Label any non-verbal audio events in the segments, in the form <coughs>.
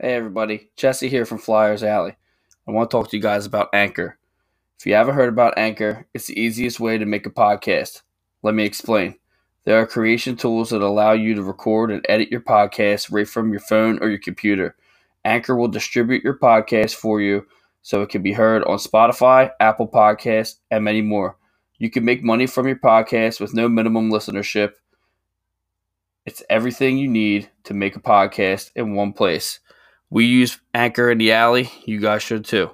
Hey everybody, Jesse here from Flyers Alley. I want to talk to you guys about Anchor. If you haven't heard about Anchor, it's the easiest way to make a podcast. Let me explain. There are creation tools that allow you to record and edit your podcast right from your phone or your computer. Anchor will distribute your podcast for you so it can be heard on Spotify, Apple Podcasts, and many more. You can make money from your podcast with no minimum listenership. It's everything you need to make a podcast in one place. We use Anchor in the Alley. You guys should too.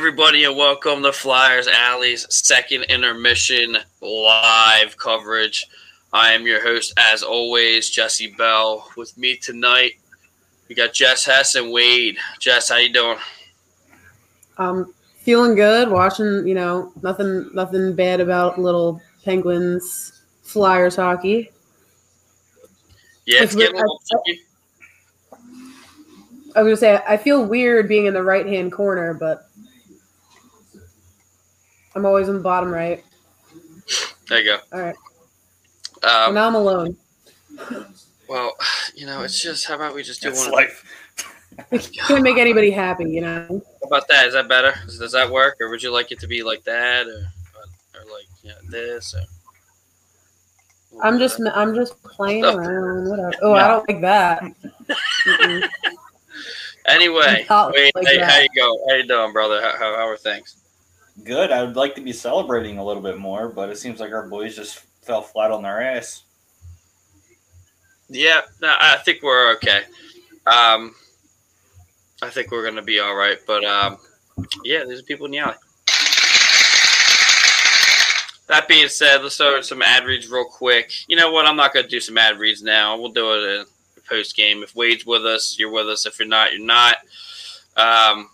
Everybody, and welcome to Flyers Alley's second intermission live coverage. I am your host, as always, Jesse Bell. With me tonight, we got Jess Hess and Wade. Jess, how you doing? Um, feeling good. Watching, you know, nothing, nothing bad about little Penguins Flyers hockey. Yeah, it's It's getting a weird. little tricky. I was gonna say I feel weird being in the right hand corner, but I'm always in the bottom right. There you All right, go. well, Um, now I'm alone. well, you know, it's just how about we just do It's one? life. <laughs> Can't make anybody happy, you know. How about that? Is that better? Does, does that work, or would you like it to be like that, or, or like you know, this? Or I'm just, I'm just playing Oh. around. Whatever. Oh, I don't like that. <laughs> Anyway, <laughs> wait, like hey, that. how you go? How you doing, brother? How, how, how are things? Good. I would like to be celebrating a little bit more, but it seems like our boys just fell flat on their ass. Yeah, no, I think we're okay. Um, I think we're gonna be all right. But um, yeah, there's people in the alley. That being said, let's start some ad reads real quick. You know what? I'm not gonna do some ad reads now. We'll do it in post game. If Wade's with us, you're with us. If you're not, you're not. Um,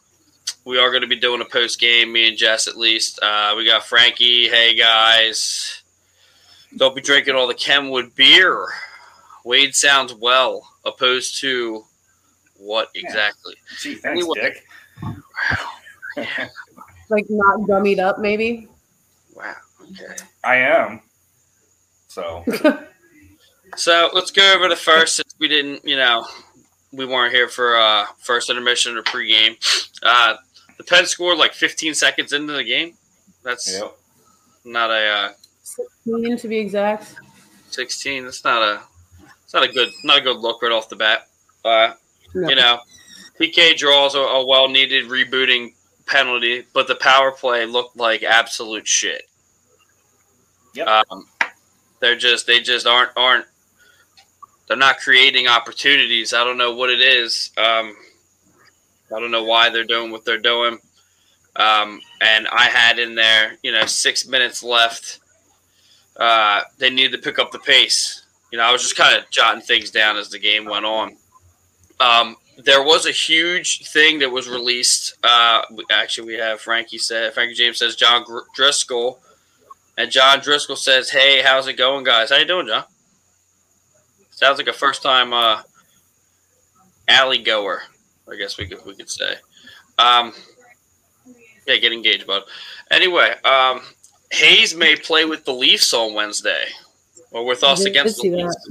we are going to be doing a post game. Me and Jess, at least. Uh, we got Frankie. Hey guys, don't be drinking all the Kenwood beer. Wade sounds well, opposed to what Yeah. exactly? Gee, thanks, Anyway. Dick. Like not gummied up, maybe. Wow. Okay. I am. So, <laughs> So let's go over the first. Since we didn't, you know, we weren't here for uh, first intermission or pregame. Uh, the Pens scored like 15 seconds into the game. That's yep. not a uh, 16 to be exact. 16. That's not a. It's not a good. Not a good look right off the bat. Uh, No. you know, PK draws a, a well needed rebooting penalty, but the power play looked like absolute shit. Yep. Um, they're just they just aren't aren't they're not creating opportunities. I don't know what it is. Um, I don't know why they're doing what they're doing. Um, and I had in there, you know, six minutes left. Uh, they needed to pick up the pace. You know, I was just kind of jotting things down as the game went on. Um, there was a huge thing that was released. Uh, actually, we have Frankie said Frankie James says John Driscoll, and John Driscoll says, "Hey, how's it going, guys? How you doing, John? Sounds like a first time uh, alley goer. I guess we could we could say. Um, yeah, get engaged, bud. Anyway, um, Hayes may play with the Leafs on Wednesday, or with us against see the that. Leafs.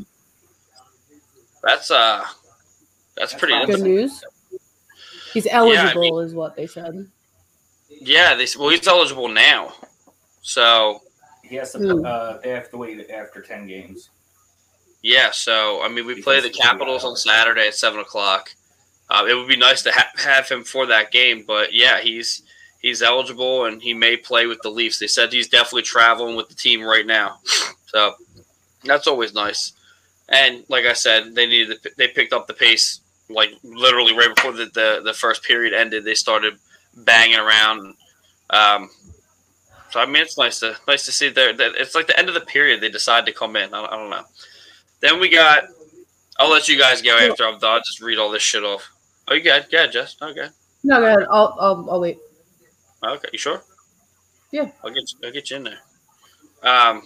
That's uh, that's pretty. Good interesting. news. He's eligible, is what they said. Yeah, they, well, he's eligible now. So He has to. Hmm. Uh, they have to wait after ten games. yeah, so I mean, we play the Because of the Capitals on. Saturday at seven o'clock. Uh, it would be nice to ha- have him for that game, but yeah, he's he's eligible and he may play with the Leafs. They said he's definitely traveling with the team right now, <sniffs> so that's always nice. And like I said, they needed to, they picked up the pace like literally right before the, the, the first period ended. They started banging around. Um, so I mean, it's nice to nice to see there that it's like the end of the period. They decide to come in. I, I don't know. Then we got. I'll let you guys go after I'm done. I'll just read all this shit off. Oh, you good? Yeah, Jess. Okay. No, go ahead. I'll, I'll, I'll wait. Okay. You sure? Yeah. I'll get I'll get you in there. Um,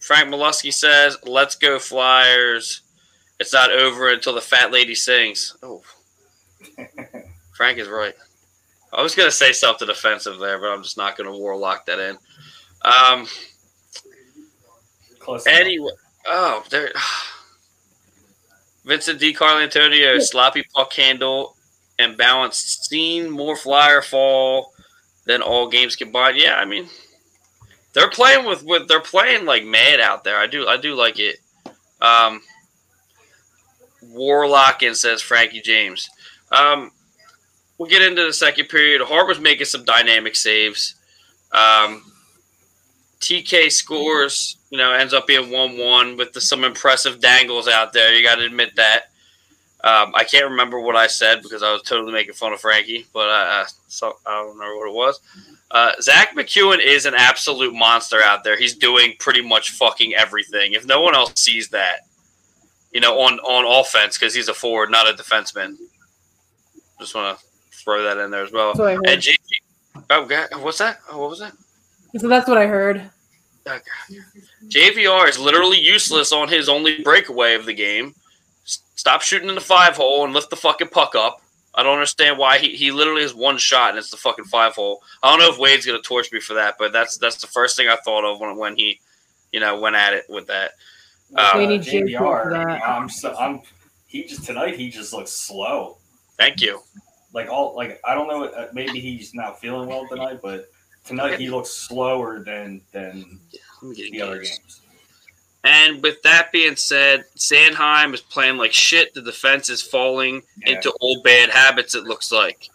Frank Molesky says, "Let's go Flyers." It's not over until the fat lady sings. Oh, <laughs> Frank is right. I was gonna say something offensive there, but I'm just not gonna warlock that in. Um, Close enough. anyway, oh, there. Vincent D. Carlantonio, sloppy puck handle and balance, seen more flyer fall than all games combined. Yeah, I mean, they're playing with with they're playing like mad out there. I do I do like it. Um, Warlocking says Frankie James. Um, we'll get into the second period. Hart was making some dynamic saves. Um, TK scores, you know, ends up being one-one with the, some impressive dangles out there. You got to admit that. Um, I can't remember what I said because I was totally making fun of Frankie, but uh, so I don't remember what it was. Uh, Zack MacEwen is an absolute monster out there. He's doing pretty much fucking everything. If no one else sees that, you know, on on offense because he's a forward, not a defenseman. Just want to throw that in there as well. And. Oh, God, what's that? Oh, what was that? So that's what I heard. Okay. JVR is literally useless on his only breakaway of the game. Stop shooting in the five hole and lift the fucking puck up. I don't understand why he, he literally has one shot and it's the fucking five hole. I don't know if Wade's gonna torch me for that, but that's that's the first thing I thought of when when he, you know, went at it with that. Um, We need JVR that. I'm so I'm. He just tonight. He just looks slow. Thank you. Like all like I don't know. uh, Maybe he's not feeling well tonight, but tonight he looks slower than than Let me get the other games. And with that being said, Sanheim is playing like shit. The defense is falling Yeah. into old bad habits, it looks like.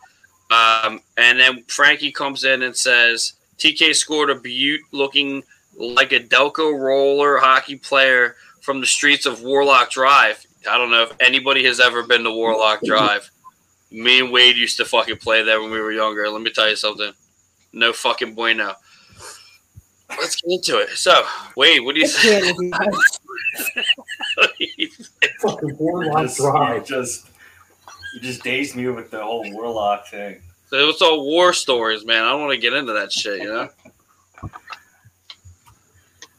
Um, and then Frankie comes in and says TK scored a beaut looking like a Delco roller hockey player from the streets of Warlock Drive. I don't know if anybody has ever been to Warlock Drive. Me and Wade used to fucking play there when we were younger. Let me tell you something. No fucking bueno. Let's get into it. So, Wade, what do you Yeah, <laughs> think? you guys. Fucking You Warlock just, you Drive. just you just dazed me with the whole warlock thing. So it's all war stories, man. I don't want to get into that shit, you know. <laughs>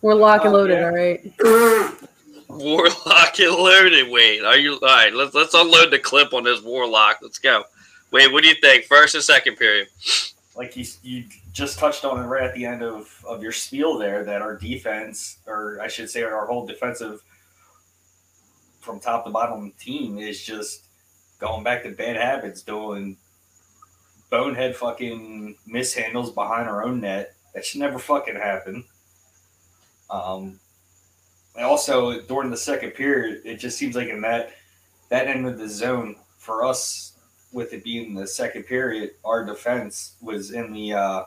We're lock and Oh, loaded, all right. <laughs> Warlock and loaded. Wade, are you all right? Let's let's unload the clip on this warlock. Let's go. Wade, what do you think? First and second period. Like you, you just touched on it right at the end of, of your spiel there that our defense, or I should say our whole defensive from top to bottom team is just going back to bad habits, doing bonehead fucking mishandles behind our own net. That should never fucking happen. Um, and also during the second period, it just seems like in that that end of the zone for us, with it being the second period, our defense was in the uh,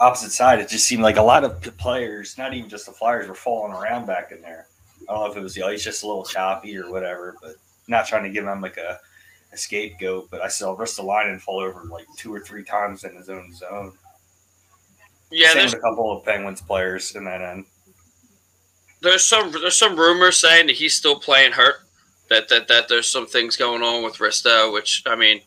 opposite side. It just seemed like a lot of players, not even just the Flyers, were falling around back in there. I don't know if it was the ice just a little choppy or whatever, but not trying to give them like a, a scapegoat. But I saw Ristolainen fall over like two or three times in his own zone. Yeah, Same there's a couple of Penguins players in that end. there's some there's some rumors saying that he's still playing hurt. That that that there's some things going on with Risto, which I mean,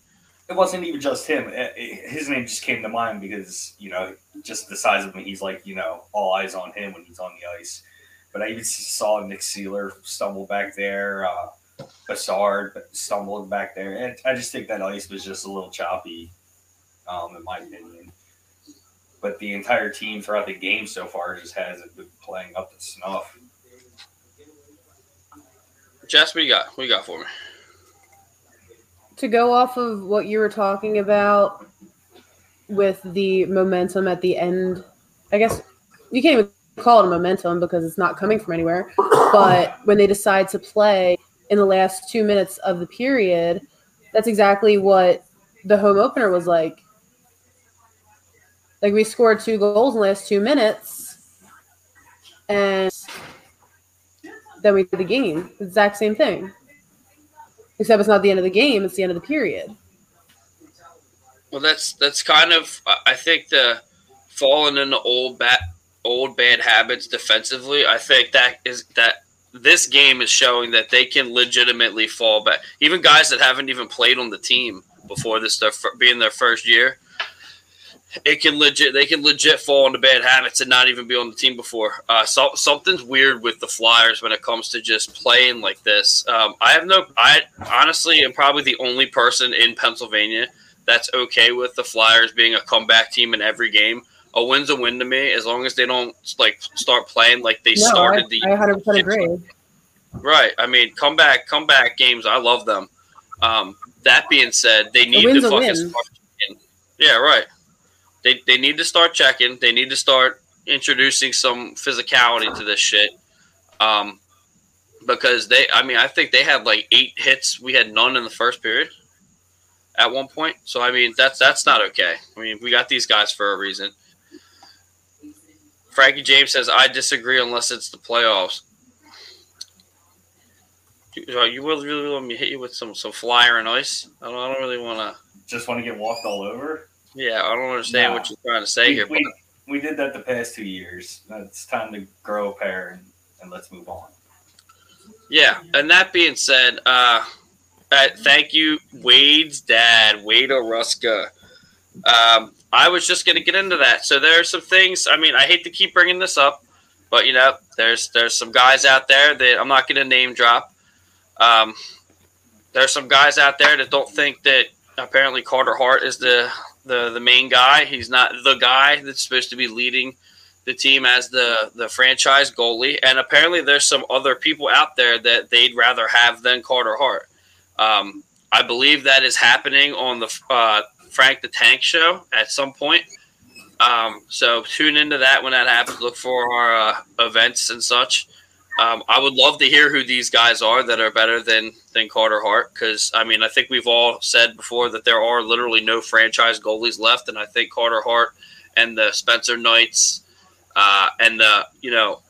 It wasn't even just him. It- it- his name just came to mind because you know just the size of him. He's like you know all eyes on him when he's on the ice. But I even saw Nick Seeler stumble back there. Uh, Bassard stumbled back there, and I just think that ice was just a little choppy, um, in my opinion. But the entire team throughout the game so far just hasn't been playing up to snuff. What you got? What you got for me? to go off of what you were talking about with the momentum at the end, I guess you can't even call it a momentum because it's not coming from anywhere. But when they decide to play in the last two minutes of the period, that's exactly what the home opener was like. Like we scored two goals in the last two minutes, and then we did the game. Exact same thing. Except it's not the end of the game; it's the end of the period. Well, that's that's kind of I- think the falling into old bad old bad habits defensively. I think that is that this game is showing that they can legitimately fall back. Even guys that haven't even played on the team before this their being their first year it can legit they can legit fall into bad habits and not even be on the team before. Uh, so, something's weird with the Flyers when it comes to just playing like this. Um, I have no. I honestly am probably the only person in Pennsylvania that's okay with the Flyers being a comeback team in every game. A win's a win to me as long as they don't like start playing like they No, I, started the I 100% agree. Right. I mean, comeback comeback games. I love them. Um, that being said, they need to fucking start. Yeah, right. They they need to start checking. They need to start introducing some physicality to this shit. Um, because they, I mean, I think they had like eight hits. We had none in the first period at one point. So I mean, that's that's not okay. I mean, we got these guys for a reason. Frankie James says, "I disagree unless it's the playoffs." You, really, really want me to hit you with some some flyer and ice? I don't, I don't really want to. Just want to get walked all over. Yeah, I don't understand Nah. what you're trying to say We, here. we, we did that the past two years. It's time to grow a pair and, and let's move on. yeah, and that being said, uh, uh, thank you, Wade's dad, Wade Oruska. Um, I was just going to get into that. So there are some things. I mean, I hate to keep bringing this up, but you know, there's there's some guys out there that I'm not going to name drop. Um, there's some guys out there that don't think that apparently Carter Hart is the the the main guy. He's not the guy that's supposed to be leading the team as the the franchise goalie. And apparently, there's some other people out there that they'd rather have than Carter Hart. Um, I believe that is happening on the uh, Frank the Tank show at some point. Um, so tune into that when that happens. Look for our uh, events and such. Um, I would love to hear who these guys are that are better than than Carter Hart because I mean I think we've all said before that there are literally no franchise goalies left, and I think Carter Hart and the Spencer Knights uh, and the you know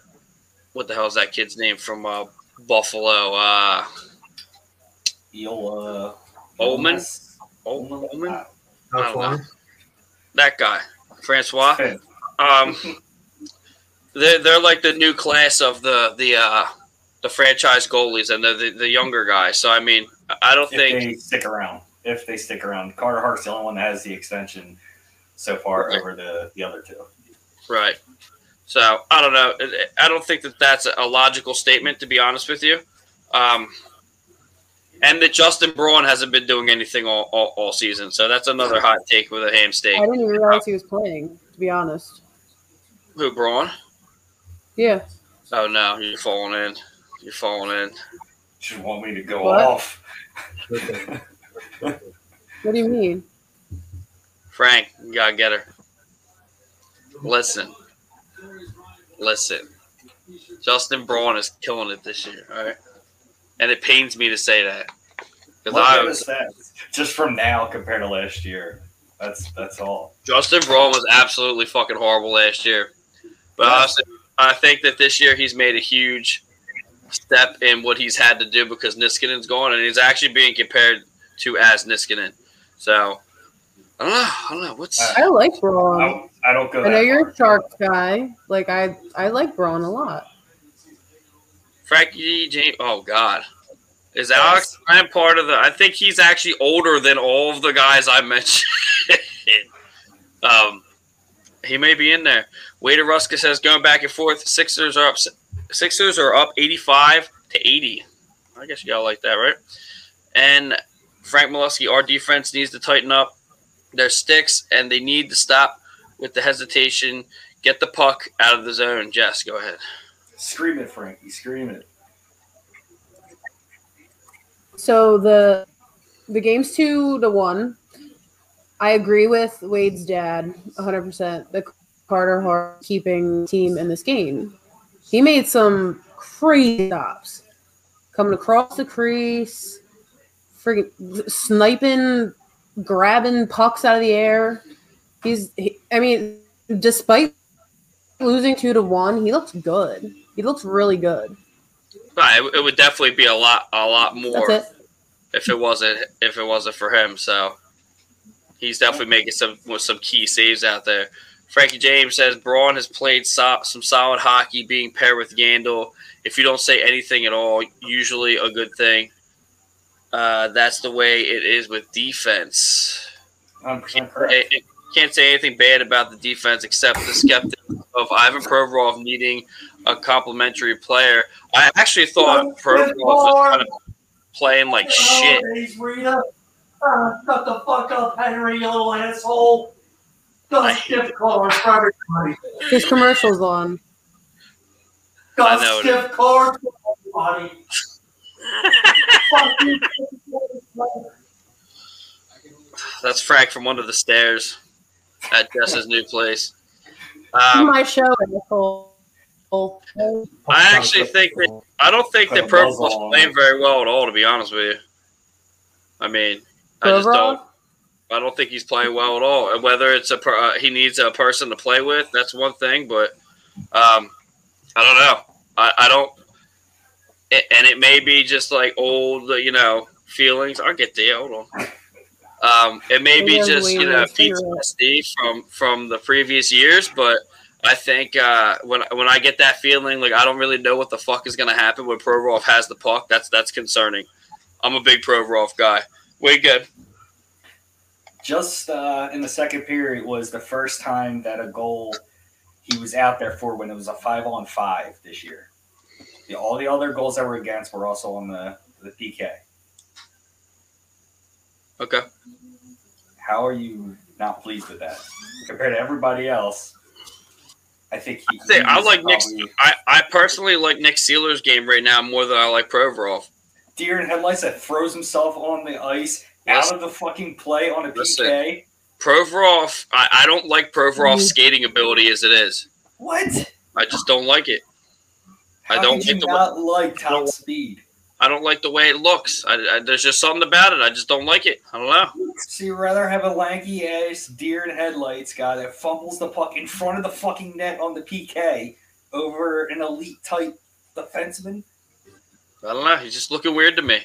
what the hell is that kid's name from uh, Buffalo? Uh, Eel, uh, I don't know. That guy, Francois. Finn. <laughs> Um, they're, they're like the new class of the the uh, the franchise goalies and the, the the younger guys. So I mean, I don't if think they stick around. If they stick around, Carter Hart's the only one that has the extension so far Right. over the the other two. right. So I don't know. I don't think that that's a logical statement, to be honest with you. Um, and that Justin Braun hasn't been doing anything all, all, all season. So that's another hot take with a ham steak. I didn't even realize he was playing, to be honest. Who Braun? Yeah. Oh no, you're falling in. You're falling in. Just want me to go What? off. What do you mean? Frank, you gotta get her. Listen, listen. Justin Braun is killing it this year. All right, and it pains me to say that because Look I was, his stats. Just from now compared to last year. That's that's all. Justin Braun was absolutely fucking horrible last year. But Yeah. honestly, I think that this year he's made a huge step in what he's had to do because Niskanen's gone, and he's actually being compared to as Niskanen. So I don't know. I don't know what's. I like Braun. I, I don't go. I know you're a Sharks guy. Like I, I like Braun a lot. Frankie James. Oh God, is Alex Ryan part of the? I think he's actually older than all of the guys I mentioned. <laughs> um, he may be in there. Wader Ruska says going back and forth. Sixers are up. Sixers are up eighty-five to eighty. I guess y'all like that, right? And Frank Molesky, our defense needs to tighten up their sticks, and they need to stop with the hesitation. Get the puck out of the zone. Jess, go ahead. Scream it, Frankie. Scream it. So the the game's two to one. I agree with Wade's dad 100%. The Carter Hart keeping team in this game. He made some crazy stops. Coming across the crease, freaking sniping, grabbing pucks out of the air. He's, he, I mean, despite losing two to one, he looks good. He looks really good. Right, it, it would definitely be a lot, a lot more if it wasn't if it wasn't for him. So he's definitely making some with some key saves out there. Frankie James says Braun has played so, some solid hockey, being paired with Gandil. If you don't say anything at all, usually a good thing. Uh, that's the way it is with defense. 100% correct. It- it- can't say anything bad about the defense except the skeptic of Ivan Provorov needing a complimentary player. I actually thought Provorov was kind of playing like shit. Nowadays, Uh, shut the fuck up, Henry, you little asshole. I Got hate stiff cards for everybody. His commercials on. I Got know stiff cards for everybody. Fuck you. That's Frank from under the stairs at Jess's new place. Um, my show, asshole. I actually think that I don't think that Put a buzz Provorov's on. playing very well at all. To be honest with you, I mean, I just don't. I don't think he's playing well at all. And Whether it's a per, uh, he needs a person to play with, that's one thing. But um, I don't know. I, I don't. It, and it may be just like old, you know, feelings. I'll get there. Hold on. Um, it may be just you know wait, figure it out. PTSD from from the previous years, but I think uh, when when I get that feeling, like I don't really know what the fuck is going to happen when Provorov has the puck. That's that's concerning. I'm a big Provorov guy. Way good. Just uh, in the second period was the first time that a goal he was out there for when it was a five on five this year. The, all the other goals that were against were also on the, the PK. Okay. How are you not pleased with that compared to everybody else? I think he. I think I like Nick. I, I personally like Nick Seeler's game right now more than I like Provorov. Deer in headlights that throws himself on the ice Yes. out of the fucking play on a Listen. PK. Provorov, I, I don't like Provorov's Mhm. skating ability as it is. What? I just don't like it. I How don't could you like the way, not like top don't- speed. I don't like the way it looks. I, I, there's just something about it. I just don't like it. I don't know. So you'd rather have a lanky ass deer in headlights guy that fumbles the puck in front of the fucking net on the PK over an elite type defenseman? I don't know. He's just looking weird to me.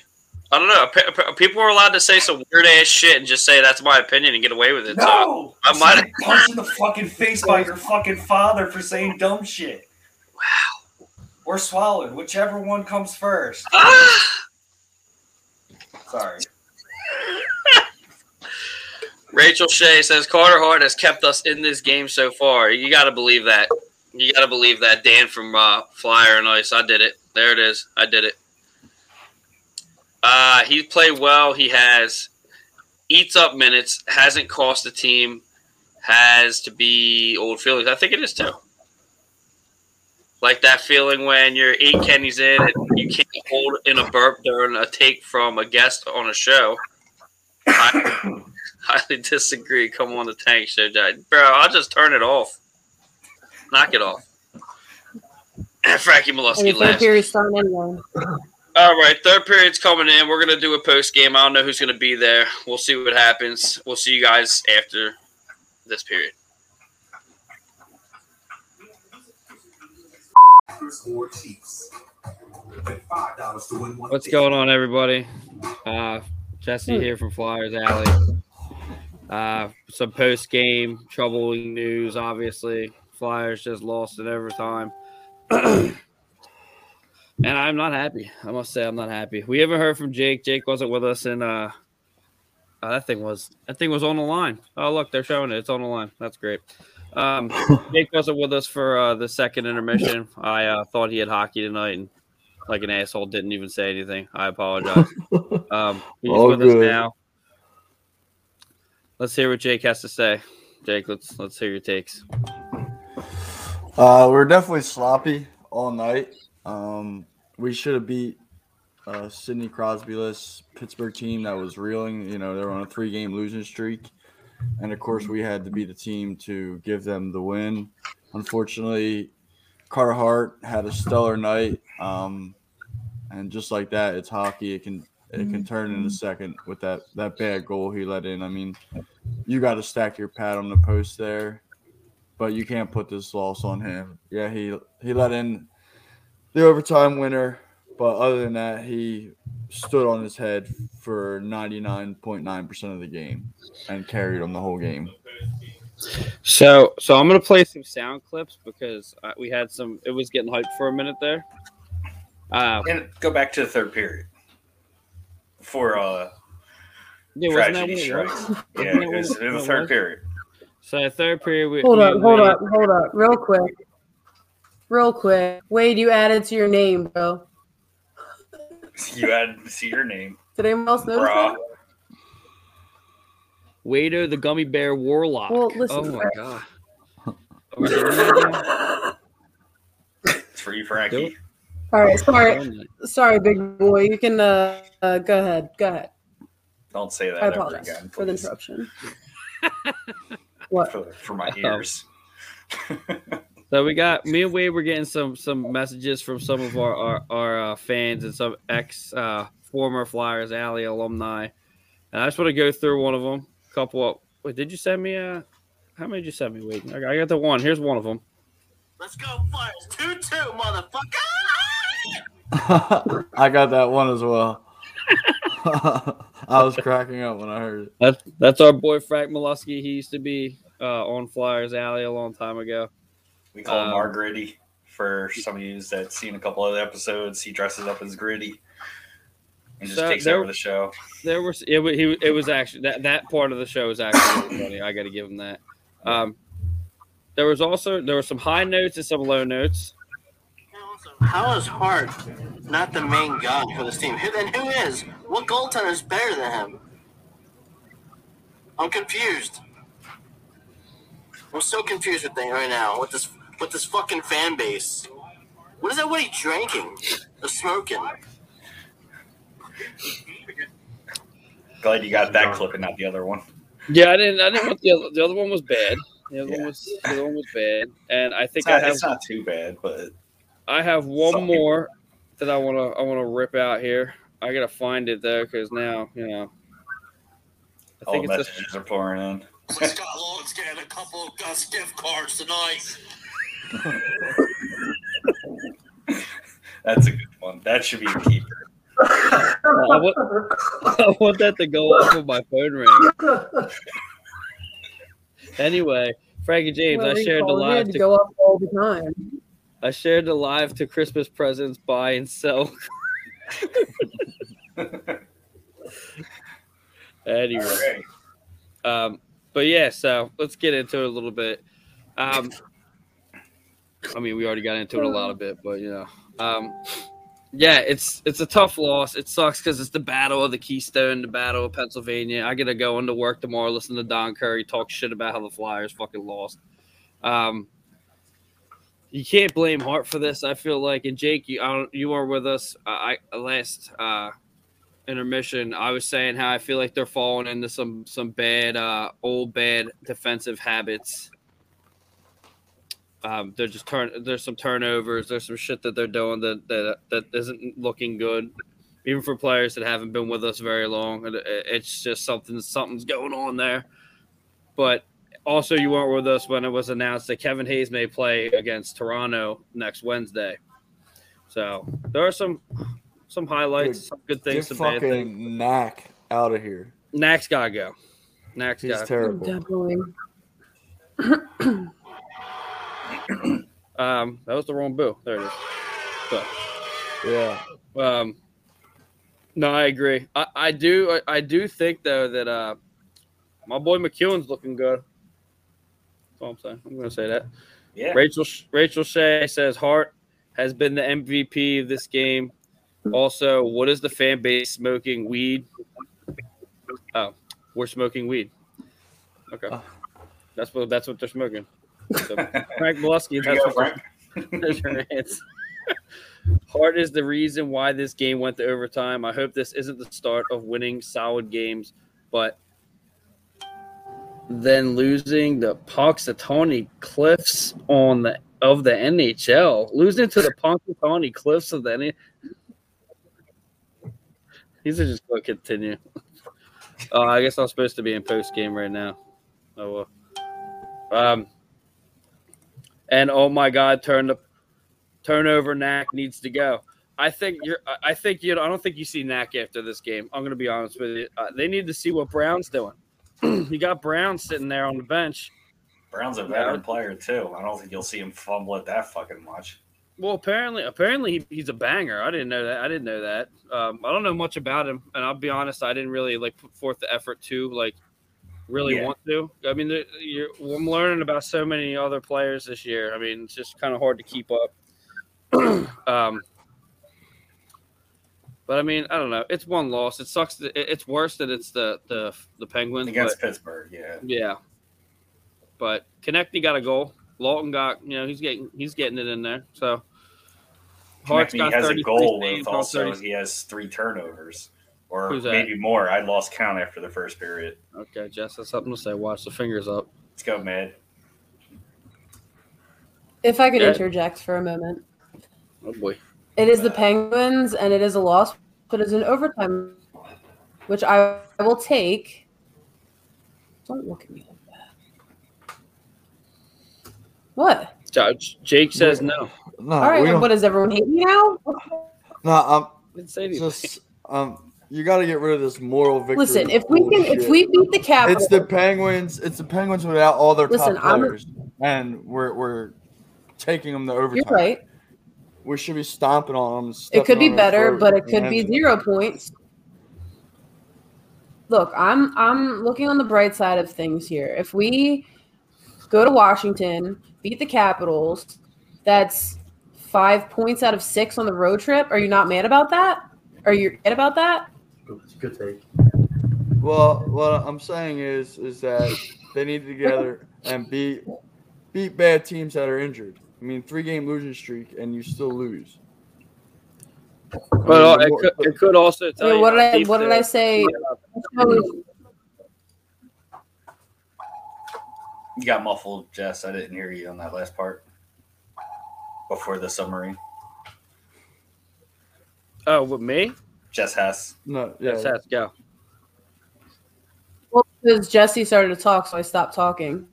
I don't know. People are allowed to say some weird ass shit and just say that's my opinion and get away with it. No! I I might- have punched in the fucking face by your fucking father for saying dumb shit. Wow. Or swallowed, whichever one comes first. Ah! Sorry. <laughs> Rachel Shea says Carter Hart has kept us in this game so far. You got to believe that. You got to believe that. Dan from uh, Flyer and Ice. I did it. There it is. I did it. Uh, he's played well. He has eats up minutes. Hasn't cost the team. Has to be old feelings. I think it is too. Like that feeling when you're eight Kenny's in and you can't hold in a burp during a take from a guest on a show. I <coughs> highly disagree. Come on the tank show, Jack. Bro, I'll just turn it off. Knock it off. <coughs> Frankie Molesky laughs. All right, third period's coming in. We're gonna do a post game. I don't know who's gonna be there. We'll see what happens. We'll see you guys after this period. What's going on, everybody? Uh, Jesse here from Flyers Alley. Uh, some post game troubling news. Obviously, Flyers just lost in overtime, <clears throat> and I'm not happy. I must say, I'm not happy. We haven't heard from Jake. Jake wasn't with us, and uh, uh, that thing was that thing was on the line. Oh, look, they're showing it. It's on the line. That's great. Um, <laughs> Jake wasn't with us for uh, the second intermission. I uh, thought he had hockey tonight, and like an asshole, didn't even say anything. I apologize. <laughs> Um, he's All with us now. Let's hear what Jake has to say. Jake, let's let's hear your takes. Uh, we're definitely sloppy all night. Um, we should have beat uh, Sidney Crosby-less Pittsburgh team that was reeling. You know, they were on a three-game losing streak, and of course, we had to be the team to give them the win. Unfortunately, Carter Hart had a stellar night, um, and just like that, it's hockey. It can it can turn in a second with that that bad goal he let in. I mean, you got to stack your pad on the post there but you can't put this loss on him. Yeah, he he let in the overtime winner, but other than that, he stood on his head for 99.9% of the game and carried him the whole game. So, so I'm gonna play some sound clips because uh, we had some. It was getting hyped for a minute there. Uh, And go back to the third period. For uh yeah, wasn't that tragedy what <laughs> it was? strikes. Yeah, Wasn't it was the third period. So third period. We, Hold we- up, hold we- up, hold up, real quick. Real quick. Wade, you added to your name, bro. You added to your name, Did anyone else notice bruh. that? Wader the gummy bear warlock. Well, listen, oh my Frank. god. <laughs> Are we doing that It's for you, Frankie. All right, sorry, sorry, big boy. You can uh, uh go ahead, go ahead. Don't say that I ever apologize again, for the interruption. <laughs> what? For, for my Oh. ears. <laughs> So we got me and Wade. We're getting some some messages from some of our our, our uh, fans and some ex uh, former Flyers Alley alumni, and I just want to go through one of them. A couple of wait, did you send me a? How many did you send me? Wade? I got- I got the one. Here's one of them. Let's go, Flyers. 2 2, motherfucker. <laughs> I got that one as well. <laughs> I was cracking up when I heard it. That's that's our boy Frank Molesky. He used to be uh, on Flyers Alley a long time ago. We call him Um, our Gritty. For some of you that's seen a couple of the episodes, he dresses up as Gritty and just So takes there- over the show. There was it was he, it was actually that that part of the show was actually funny. I got to give him that. Um, there was also there were some high notes and some low notes. How is Hart not the main guy for this team? Who, then who is? What goaltender is better than him? I'm confused. I'm so confused with thing right now with this with this fucking fan base. What is that? What everybody drinking or smoking? Glad you got that clip and not the other one. Yeah, I didn't I didn't want the other the other one was bad. The other Yeah. one was the other one was bad, and I It's think not, I have it's not too bad, but I have one Some more that I want to I want to rip out here. I gotta find it though because now you know. I all think the it's a, messages are pouring in. Scott Lawrence getting a couple of Gus gift cards tonight. That's a good one. That should be a keeper. I, want, I want that to go off of my phone ring. Anyway, Frankie James, I shared the live to to go up all the time. I shared the live to Christmas presents buy and sell. <laughs> anyway, Alright. um, but yeah, so let's get into it a little bit. Um, I mean, we already got into it a lot of bit, but you know, um, yeah, it's it's a tough loss. It sucks because it's the battle of the Keystone, the battle of Pennsylvania. I gotta go into work tomorrow, listen to Don Curry talk shit about how the Flyers fucking lost. Um, you can't blame Hart for this. I feel like, and Jake, you I don't, you were with us. I, I last uh, intermission. I was saying how I feel like they're falling into some some bad, uh, old bad defensive habits. Um, they're just turn. There's some turnovers. There's some shit that they're doing that that that isn't looking good, even for players that haven't been with us very long. It- it- It's just something. Something's going on there. But also, you weren't with us when it was announced that Kevin Hayes may play against Toronto next Wednesday. So there are some some highlights, Dude, some good things, some bad things. fucking Knack out of here. Nax gotta go. Nax He's gotta. terrible. Definitely. <clears throat> Um, that was the wrong boo. There it is. So, Yeah. Um, no, I agree. I, I do. I, I do think though that uh, my boy MacEwen's looking good. That's all I'm saying. I'm going to say that. Yeah. Rachel Rachel Shea says Hart has been the MVP of this game. Also, what is the fan base smoking weed? Oh, we're smoking weed. Okay, Oh. that's what that's what they're smoking. So, <laughs> Frank Molesky, that's go, what Frank. <laughs> there's your answer. Hart is the reason why this game went to overtime. I hope this isn't the start of winning solid games, but then losing the Punxsutawney Cliffs on the of the NHL, losing to the Punxsutawney Cliffs of the NHL. These are just going to continue. Uh, I guess I'm supposed to be in post game right now. Oh well. Um, and oh my God, turn the turnover. Knack needs to go. I think you're. I- I think you. know, I don't think you see Knack after this game. I'm going to be honest with you. Uh, they need to see what Brown's doing. <clears throat> you got Brown sitting there on the bench. Brown's a veteran player too. I don't think you'll see him fumble it that fucking much. Well, apparently, apparently he, he's a banger. I didn't know that. I didn't know that. Um, I don't know much about him, and I'll be honest. I didn't really like put forth the effort to like really Yeah. want to. I mean, I'm learning about so many other players this year. I mean, it's just kind of hard to keep up. <clears throat> um, but I mean, I don't know. It's one loss. It sucks. That, it- it's worse that it's the the the Penguins. against but, Pittsburgh. Yeah, yeah, but Konecny got a goal. Laughton got you know he's getting he's getting it in there. So Hart's Konecny got has a goal with also 30 he has three turnovers, or maybe more. I lost count after the first period. Okay, Jess has something to say. Watch the fingers up. Let's go, Mad. If I could Yeah. interject for a moment, Oh boy. it is the Penguins, and it is a loss, but it's an overtime, which I will take. Don't look at me like that. What? J- Jake says no. No, All right, what does everyone hate me now? <laughs> no, um, <laughs> Didn't say just um, you got to get rid of this moral victory. Listen, if we can, if we beat the Capitals, it's the Penguins. It's the Penguins without all their Listen, top I'm- and we're we're taking them to overtime. you're right. We should be stomping on them. It could be stepping on their better, but it could be zero points. Look, I'm I'm looking on the bright side of things here. If we go to Washington, beat the Capitals, that's five points out of six on the road trip. Are you not mad about that? Are you mad about that? It's a Good take. Well, what I'm saying is, is that they need to get together and beat beat bad teams that are injured. I mean, three game losing streak, and you still lose. I But uh, mean, it, could, it could also tell Wait, you what did I what did I say? You got muffled, Jess. I didn't hear you on that last part before the summary. Oh, with me? Jess Hess. no, yeah, Yes, let's go. Well, because Jesse started to talk, so I stopped talking.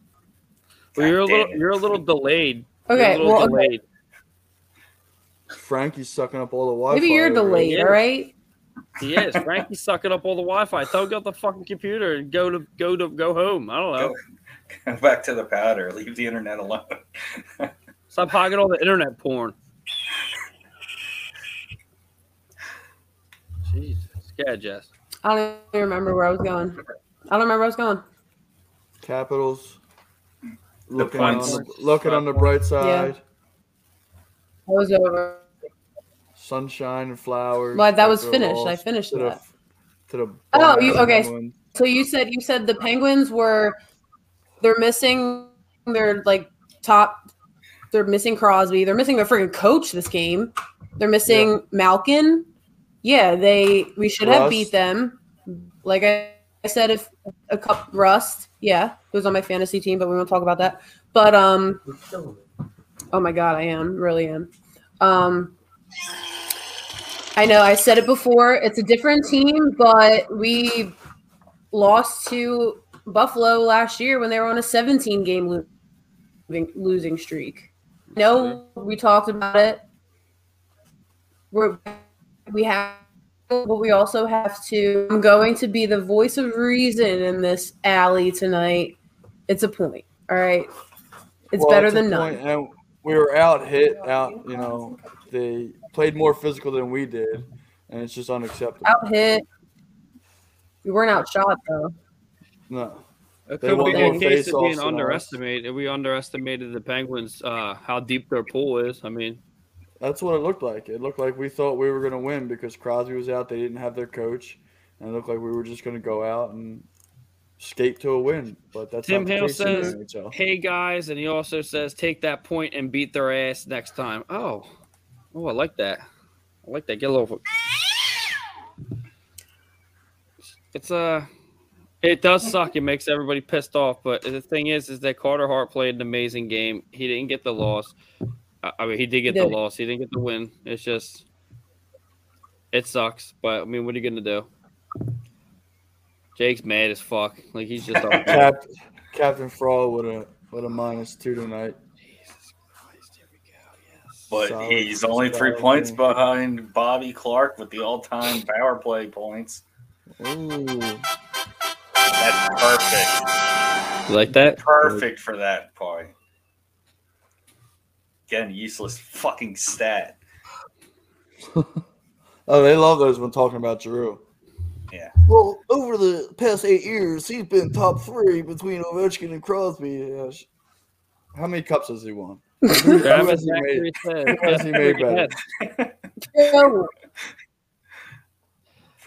Well, you're a little you're a little delayed. You're Okay, a little well, okay. delayed. Frankie's sucking up all the Wi-Fi. maybe you're delayed. Yeah. All right. He is. Frankie's sucking up all the Wi-Fi. Tell him get the fucking computer and go to go to go home. I don't know. Go <laughs> back to the powder. Leave the internet alone. <laughs> Stop hogging all the internet porn. Jesus. Yeah, Jess. I don't even remember where I was going. I don't remember where I was going. Capitals. Looking on the, looking on the bright side, I was over. sunshine and flowers. Well, that was finished. I finished to the, that. To the Oh, you- okay. Penguins. So you said you said the Penguins were they're missing their like top they're missing Crosby. They're missing their freaking coach this game. They're missing Malkin. Yeah, they we should have beat them. Like I, I said if a cup rust, yeah, who's on my fantasy team, but we won't talk about that. But um You're killing it. Oh my god, I am really am. Um, I know I said it before. It's a different team, but we lost to Buffalo last year when they were on a 17 game lo- losing streak. No, we talked about it. We're we have, but we also have to. I'm going to be the voice of reason in this alley tonight. It's a point. All right. It's Well, better a than none. And we were out hit out. You know, they played more physical than we did, and it's just unacceptable. Out hit. We weren't outshot though. No, It could be a case of being underestimated. We underestimated the Penguins, uh, how deep their pool is. I mean, that's what it looked like. It looked like we thought we were going to win because Crosby was out. They didn't have their coach, and it looked like we were just going to go out and skate to a win. But that's Tim Hale case in the says- hey guys, and he also says take that point and beat their ass next time. Oh, oh, I like that. I like that. Get a little. It's uh it does suck. It makes everybody pissed off. But the thing is, is that Carter Hart played an amazing game. He didn't get the loss. I I mean, he did get the Did. loss. He didn't get the win. It's just, it sucks. But I mean, what are you gonna do? Jake's mad as fuck. Like he's just. <laughs> all- Cap, Captain Fraud with a with a minus two tonight. Jesus Christ! Here we go. Yes. But Solid he's only three points game. behind Bobby Clarke with the all-time power play points. Ooh, That's perfect. You like that? Perfect for that point. Again, useless fucking stat. <laughs> oh, they love those when talking about Giroux. Yeah. Well, over the past eight years, he's been top three between Ovechkin and Crosby. Yeah, How many cups has he won? Who <laughs> Travis has he made? Zachary said. Who has he made better? <laughs>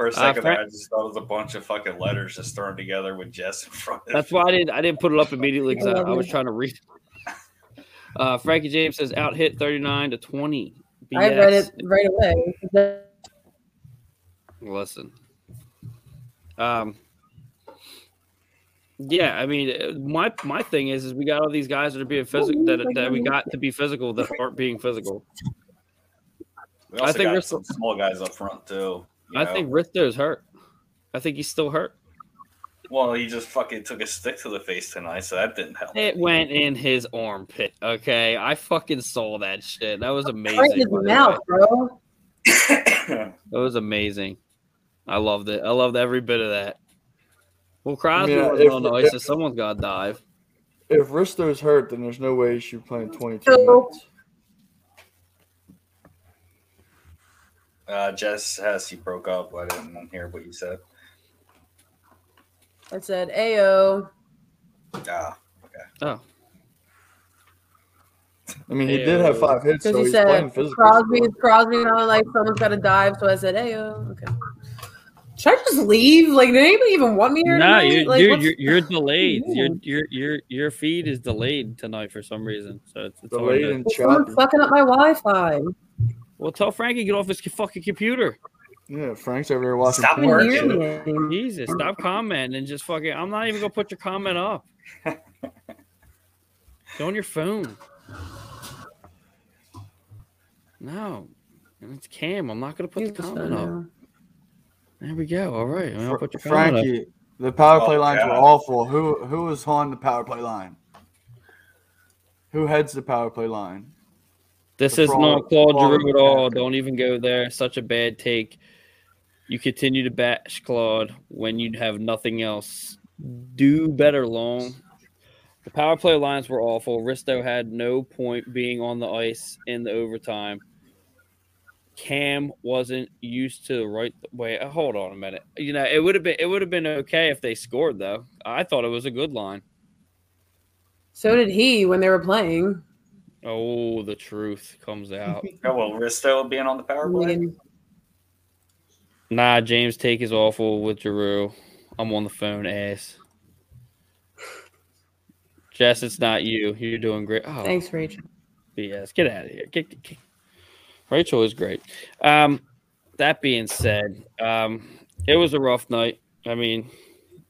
Yo, For a Uh, second, there, I just thought it was a bunch of fucking letters just thrown together with Jess in front of That's why I didn't I didn't put it up immediately because I, I was trying to read. <laughs> Uh, Frankie James says out hit 39 to 20. I read it right away. Listen. Um. Yeah, I mean, uh, my my thing is, is we got all these guys that are being physical that, that we got to be physical that aren't being physical. We also I think got we're- some small guys up front too. You I know? think Risto's hurt. I think he's still hurt. Well, he just fucking took a stick to the face tonight, so that didn't help. It went in his armpit. Okay, I fucking saw that shit. That was amazing. Right his mouth, bro. <coughs> That was amazing. I loved it. I loved every bit of that. Well, Crosby Yeah, wasn't on the ice, so someone's got to dive. If Risto's hurt, then there's no way he should play in 22 So- minutes. Uh, Jess has he broke up. I didn't hear what you said. I said, "Ayo." Ah, Oh, I mean, he did have five hits, Because so he he's playing said physical. Crosby, Crosby, not like someone's got to dive. So I said, "Ayo." Okay. Should I just leave? Like, did anybody even want me here? nah, tonight? you, like, dude, what's- you're, you're delayed. Your your your your feed is delayed tonight for some reason. So it's, it's hard Delayed and Well, someone's fucking up my Wi-Fi. Well, tell Frankie get off his fucking computer. Yeah, Frank's over there watching Stop I porn. can working. Jesus, stop commenting and just fucking. I'm not even gonna put your comment up. <laughs> Go on your phone. No, and it's Cam. I'm not gonna put Use the the comment phone up. There we go. All right, I'll put your comment up. Frankie, the power play Oh, lines were awful. Who who was on the power play line? Who heads the power play line? This The is fraud- not Claude Giroux at all. attacker. Don't even go there. Such a bad take. You continue to bash Claude when you have nothing else. Do better, Long. The power play lines were awful. Risto had no point being on the ice in the overtime. Cam wasn't used to the right way. uh, Hold on a minute. You know, it would have been it would have been okay if they scored though. I thought it was a good line. So did he when they were playing. Oh, the truth comes out. <laughs> oh well, Risto being on the I power play. mean, Nah, James take is awful with Giroux. I'm on the phone, ass. Jess, it's not you. You're doing great. Oh, thanks, Rachel. BS. Get out of here. Get, get- get- Rachel is great. Um, that being said, um, it was a rough night. I mean,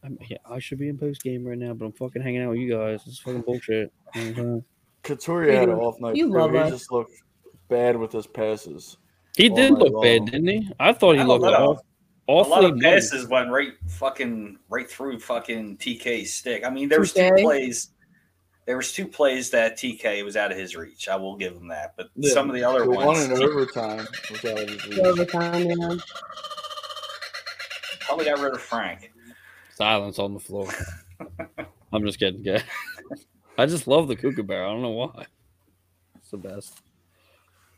I'm, yeah, I should be in post game right now, but I'm fucking hanging out with you guys. It's fucking bullshit. Couturier had an You- off night. you too. love he us. just looked bad with his passes. He did night look bad, didn't he? I thought he I looked don't know. off, A lot of muddy. passes went right fucking right through fucking TK's stick. I mean, there was two plays. There was two plays that TK was out of his reach. I will give him that. But Yeah, some of the other The one ones, in overtime was out of his reach. Overtime, yeah. probably got rid of Frank. Silence on the floor. <laughs> I'm just kidding, guys. I just love the kookaburra. I don't know why. It's the best.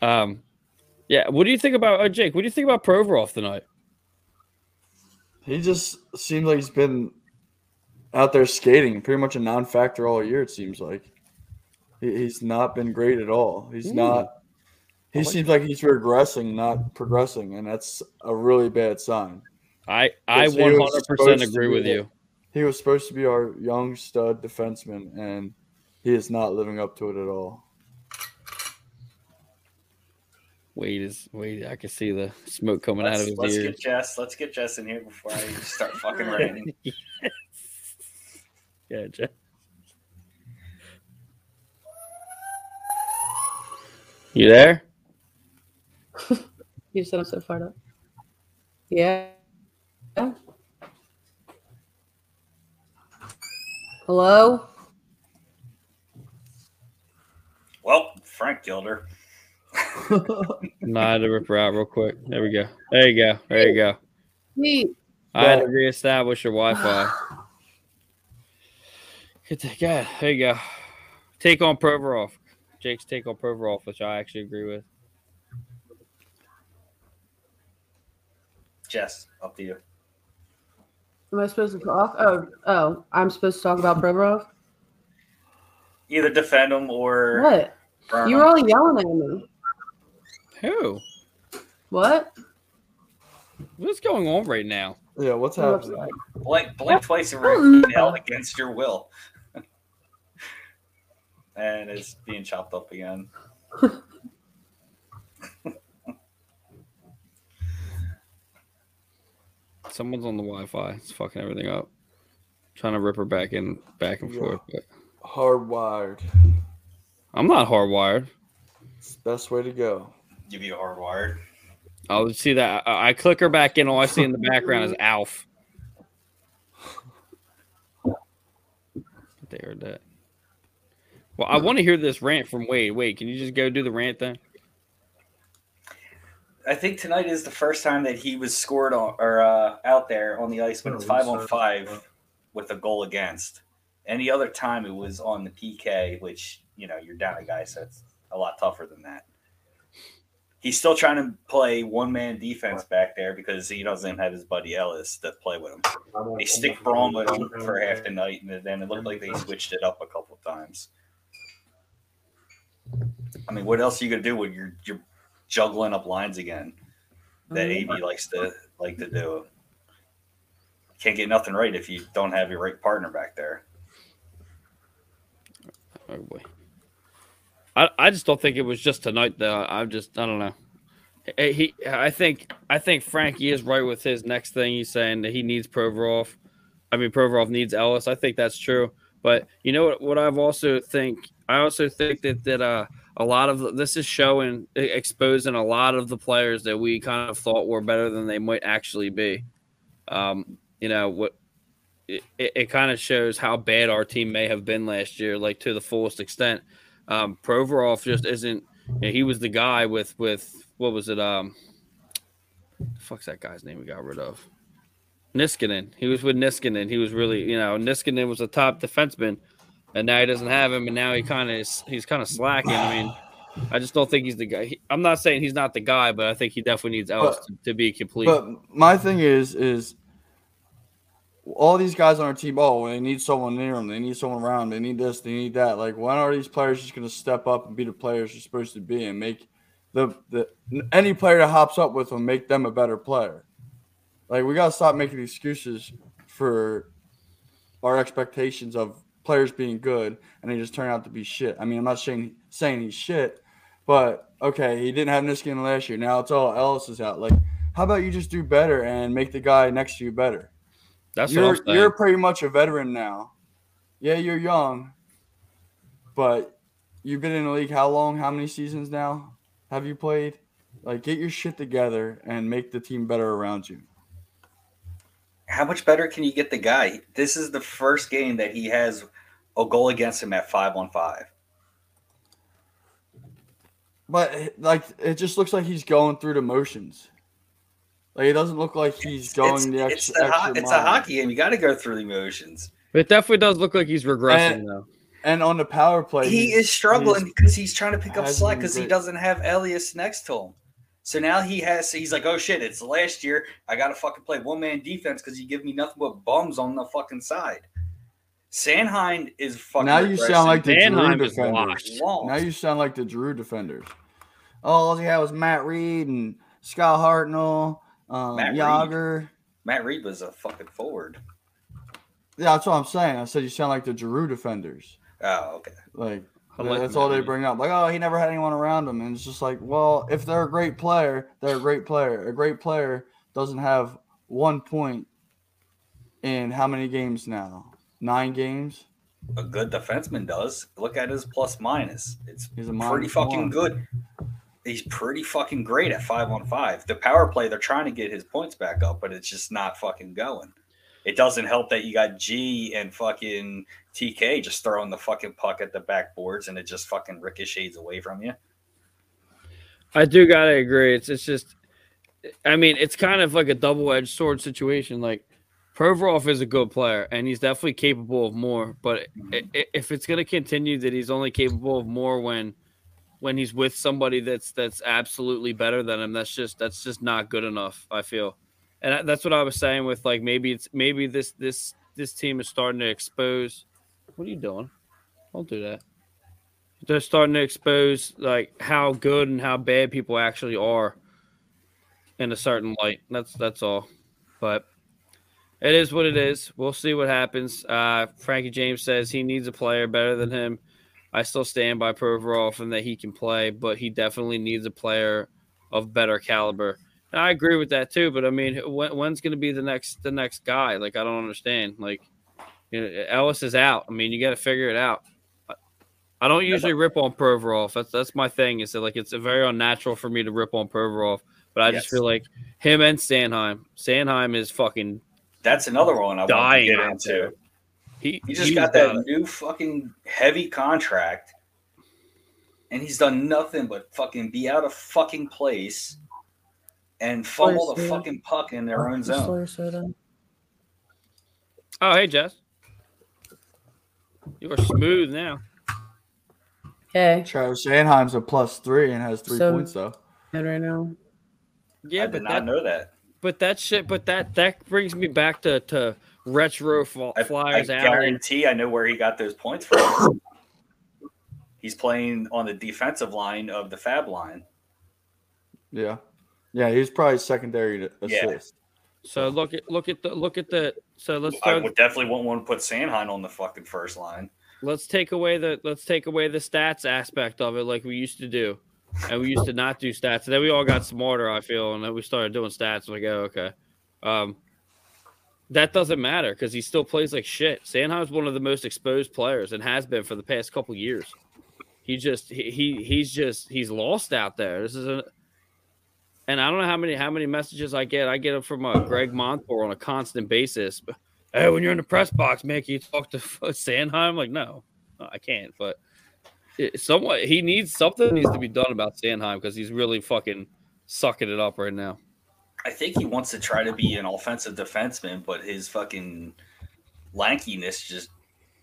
Um, yeah. What do you think about uh, Jake? What do you think about Provorov tonight? He just seems like he's been out there skating, pretty much a non-factor all year. It seems like he, he's not been great at all. He's Ooh. not. He like seems like he's regressing, not progressing, and that's a really bad sign. I I was 100 percent agree with you. He was supposed to be our young stud defenseman, and he is not living up to it at all. Wait is wait. I can see the smoke coming out Let's, of his let's ears. get Jess. Let's get Jess in here before I start fucking ranting. <laughs> Yeah, Jess. You there? <laughs> You said I'm so far up. Yeah. Yeah. Hello? Well, Frank killed her. Nah, I had to rip her out real quick. There we go. There you go. There you go. Sweet. I had to reestablish your Wi-Fi. Good. to- Good. There you go. Take on Provorov. Jake's take on Provorov, which I actually agree with. Jess, up to you. Am I supposed to talk? Oh, oh, I'm supposed to talk about Provorov. Either defend him or What? burn You him. were all yelling at me. Who? What? What's going on right now? Yeah, what's happening? upset. blink, blink twice and we're held against your will. <laughs> and it's being chopped up again. Someone's on the Wi-Fi. It's fucking everything up. Trying to rip her back in, back and Yeah. forth. But Hardwired. I'm not hardwired. It's the best way to go. Give you a hardwired. I'll see that. I, I click her back in. All I see in the background is Alf. They heard that. Well, I want to hear this rant from Wade. Wait, can you just go do the rant then? I think tonight is the first time that he was scored on or uh, out there on the ice when it's five on five with a goal against. Any other time it was on the PK, which you know you're down a guy, so it's a lot tougher than that. He's still trying to play one man defense back there because he doesn't have his buddy Ellis to play with him. They stick Braun with him for half the night, and then it looked like they switched it up a couple times. I mean, what else are you gonna do when you're you're juggling up lines again? That AV mm-hmm. likes to like to do. Can't get nothing right if you don't have your right partner back there. Oh boy. I, I just don't think it was just tonight though. I'm just I don't know. He, I think I think Frankie is right with his next thing. He's saying that he needs Provorov. I mean Provorov needs Ellis. I think that's true. But you know what? What I've also think I also think that that uh a lot of this is showing exposing a lot of the players that we kind of thought were better than they might actually be. Um, you know what? It, it, kind of shows how bad our team may have been last year, like to the fullest extent. Um, Provorov just isn't. You know, he was the guy with with what was it? Um, fuck's that guy's name we got rid of? Niskanen. He was with Niskanen. He was really, you know, Niskanen was a top defenseman, and now he doesn't have him, and now he kind of is. He's kind of slacking. I mean, I just don't think he's the guy. He, I'm not saying he's not the guy, but I think he definitely needs Ellis But- to, to be complete. But my thing is, is all these guys on our team. Oh, they need someone near them. They need someone around, They need this. They need that. Like, when are these players just going to step up and be the players they're supposed to be and make the the any player that hops up with them make them a better player? Like, we got to stop making excuses for our expectations of players being good and they just turn out to be shit. I mean, I'm not saying saying he's shit, but okay, he didn't have Niskin last year. Now it's all Ellis is out. Like, how about you just do better and make the guy next to you better? That's you're what I'm saying. you're pretty much a veteran now. Yeah, you're young, but you've been in the league how long? How many seasons now have you played? Like, get your shit together and make the team better around you. How much better can you get the guy? This is the first game that he has a goal against him at five on five. But like, it just looks like he's going through the motions. Like, it doesn't look like he's going it's, the it's, extra. a, ho- extra it's a hockey game. You got to go through the emotions. it definitely does look like he's regressing And- though. And on the power play, he is struggling he's- because he's trying to pick up slack because he doesn't have Ellis next to him. So now he has. He's like, oh shit! It's last year. I got to fucking play one man defense because you give me nothing but bums on the fucking side. Sanheim is fucking. Now you sound like the Mannheim Giroux is defenders. Now you sound like the Giroux defenders. Oh, all he had was Matt Read and Scott Hartnell, um, Matt Read. Jagr. Matt Read was a fucking forward. Yeah, that's what I'm saying. I said you sound like the Giroux defenders. Oh, okay. Like, like that's all they Reed. bring up. Like, oh, he never had anyone around him, and it's just like, well, if they're a great player, they're a great player. A great player doesn't have one point in how many games now? Nine games. A good defenseman does. Look at his plus minus. It's He's a pretty fucking one. good. He's pretty fucking great at five on five. The power play, they're trying to get his points back up, but it's just not fucking going. It doesn't help that you got G and fucking TK just throwing the fucking puck at the backboards and it just fucking ricochets away from you. I do gotta agree. It's it's just, I mean, it's kind of like a double edged sword situation. Like Provorov is a good player, and he's definitely capable of more. But mm-hmm. i- if it's gonna continue that he's only capable of more when when he's with somebody that's that's absolutely better than him, that's just that's just not good enough. I feel. and that's what I was saying with like maybe it's maybe this this this team is starting to expose. What are you doing? Don't do that. They're starting to expose like how good and how bad people actually are in a certain light. That's that's all. But it is what it is. We'll see what happens. Uh, Frankie James says he needs a player better than him. I still stand by Provorov and that he can play, but he definitely needs a player of better caliber. And I agree with that too. But I mean, when, when's going to be the next the next guy? Like I don't understand. Like you know, Ellis is out. I mean, you got to figure it out. I- I don't usually rip on Provorov. That's that's my thing. Is that like it's very unnatural for me to rip on Provorov. But I just feel like him and Sanheim. Sanheim is fucking That's another one I want to get into. There. He, He just he's got that got it. new fucking heavy contract, and he's done nothing but fucking be out of fucking place and fumble the the- fucking puck in their own zone. Solar. Oh, hey, Jess. You are smooth now. Okay, Travis Sanheim's a plus three and has three So- points though. good right now. Yeah, I but did not that, know that. but that shit, but that that brings me back to to retro fl- I, I flyers out. guarantee I know where he got those points from. He's playing on the defensive line of the Fab line. Yeah, yeah, he's probably secondary to Yeah. assist. So look at look at the look at the. So let's I throw, would definitely want to put Sanheim on the fucking first line. let's take away the let's take away the stats aspect of it like we used to do, and we used to not do stats. And then we all got smarter, I feel, and then we started doing stats. Like, oh, okay, um, that doesn't matter because he still plays like shit. Sanheim's one of the most exposed players and has been for the past couple years. He just he, he he's just he's lost out there. This is a and I don't know how many how many messages I get. I get them from uh, Greg Montour on a constant basis. But, Hey, when you're in the press box, man, can you talk to <laughs> Sanheim? Like, no, I can't. But somewhat, he needs something needs to be done about Sanheim because he's really fucking sucking it up right now. I think he wants to try to be an offensive defenseman, but his fucking lankiness just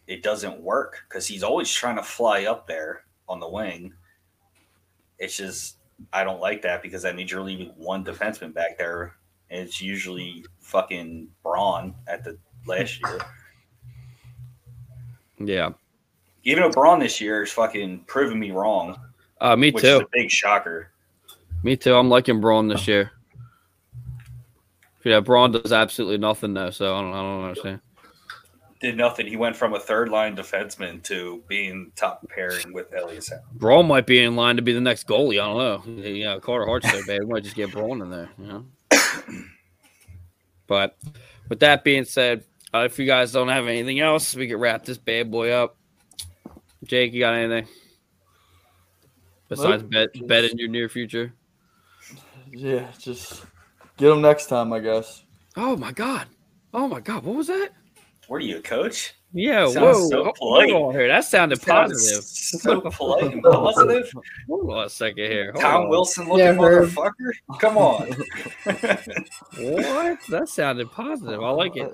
it doesn't work because he's always trying to fly up there on the wing. It's just I don't like that because that means you're leaving one defenseman back there, and it's usually fucking Braun at the last year. Yeah, Even though Braun this year is fucking proving me wrong, uh, me which is too. a big shocker. Me too. I'm liking Braun this year. Yeah, Braun does absolutely nothing though, so I don't, I don't understand. Did nothing. He went from a third line defenseman to being top pairing with Ellis. Braun might be in line to be the next goalie. I don't know. Yeah, Carter Hart's so bad. We might just get Braun in there, you know. but with that being said, uh, if you guys don't have anything else, we can wrap this bad boy up. Jake, you got anything besides Nope. bet bet in your near future? Yeah, just get him next time, I guess. Oh my god! Oh my god! What was that? What are you, a coach? Yeah, Sounds whoa! so hold on here. That sounded positive. So <laughs> polite and positive. Hold on a second here. Hold Tom on. Wilson looking Yeah, Herb. motherfucker. Come on. <laughs> <laughs> What? That sounded positive. I like it.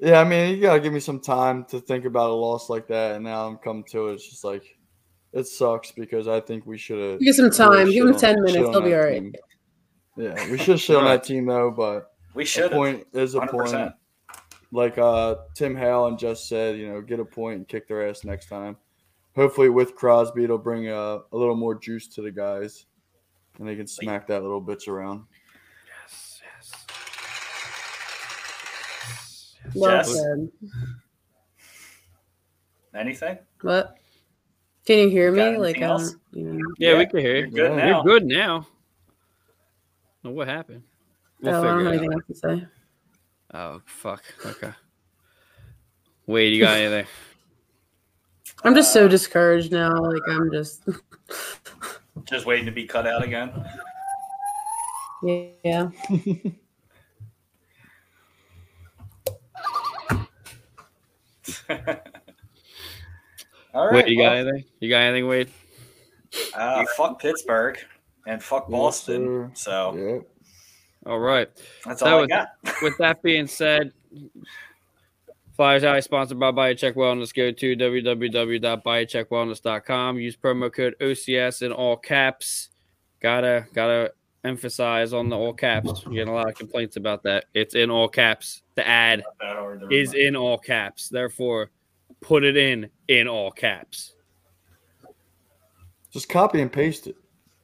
Yeah, I mean, you gotta give me some time to think about a loss like that, and now I'm coming to it. It's just like it sucks because I think we should have. Give some time. Give him 10 minutes. He'll be all right. Yeah, we should shit on that team though, but we should point is a 100%. point. Like uh, Tim Halen just said, you know, get a point and kick their ass next time. Hopefully, with Crosby, it'll bring a, a little more juice to the guys, and they can smack that little bitch around. Yes, yes. Well Jess? said. Anything? What? Can you hear You got me? Like, anything um, else? you know, Yeah, Yeah, we can hear you. You're good Yeah. You're now. good now. Now, what happened? We'll oh, I don't figure have anything else to say. Oh fuck. Okay. Wade, you got anything? <laughs> I'm just so discouraged now. Like, I'm just, <laughs> Just waiting to be cut out again. yeah. <laughs> All right. Wade, you got anything? You got anything, Wade? uh, fuck Pittsburgh and fuck Yes, Boston. sir. so Yeah. All right. that's That all I got. <laughs> With that being said, Flyers Eye sponsored by BioCheck Wellness. Go to www.biocheckwellness.com. Use promo code OCS in all caps. Gotta gotta emphasize on the all caps. You're getting a lot of complaints about that. It's in all caps. The ad Not that hard to is in all caps. Therefore, put it in in all caps. Just copy and paste it.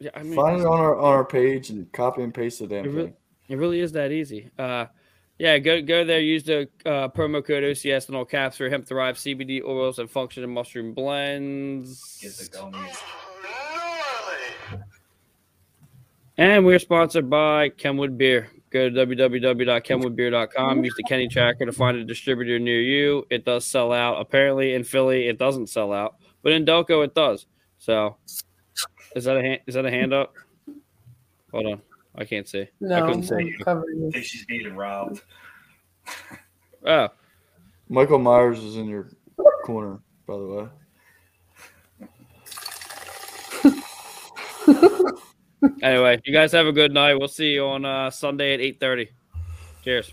Yeah, I mean, Find it on our on our page and copy and paste the damn It really- thing. It really is that easy. Uh, yeah, go go there. Use the uh, promo code OCS in all caps for hemp derived CBD oils and functional mushroom blends. Get the gummies. And we're sponsored by Kenwood Beer. Go to www.kenwoodbeer.com. Use the Kenny Tracker to find a distributor near you. It does sell out. Apparently, in Philly, it doesn't sell out, but in Delco, it does. So, is that a hand, is that a hand up? Hold on, I can't see. I No, couldn't see. I'm covering I think she's being robbed. Oh, Michael Myers is in your corner, by the way. <laughs> anyway, you guys have a good night. We'll see you on uh, Sunday at eight thirty. Cheers.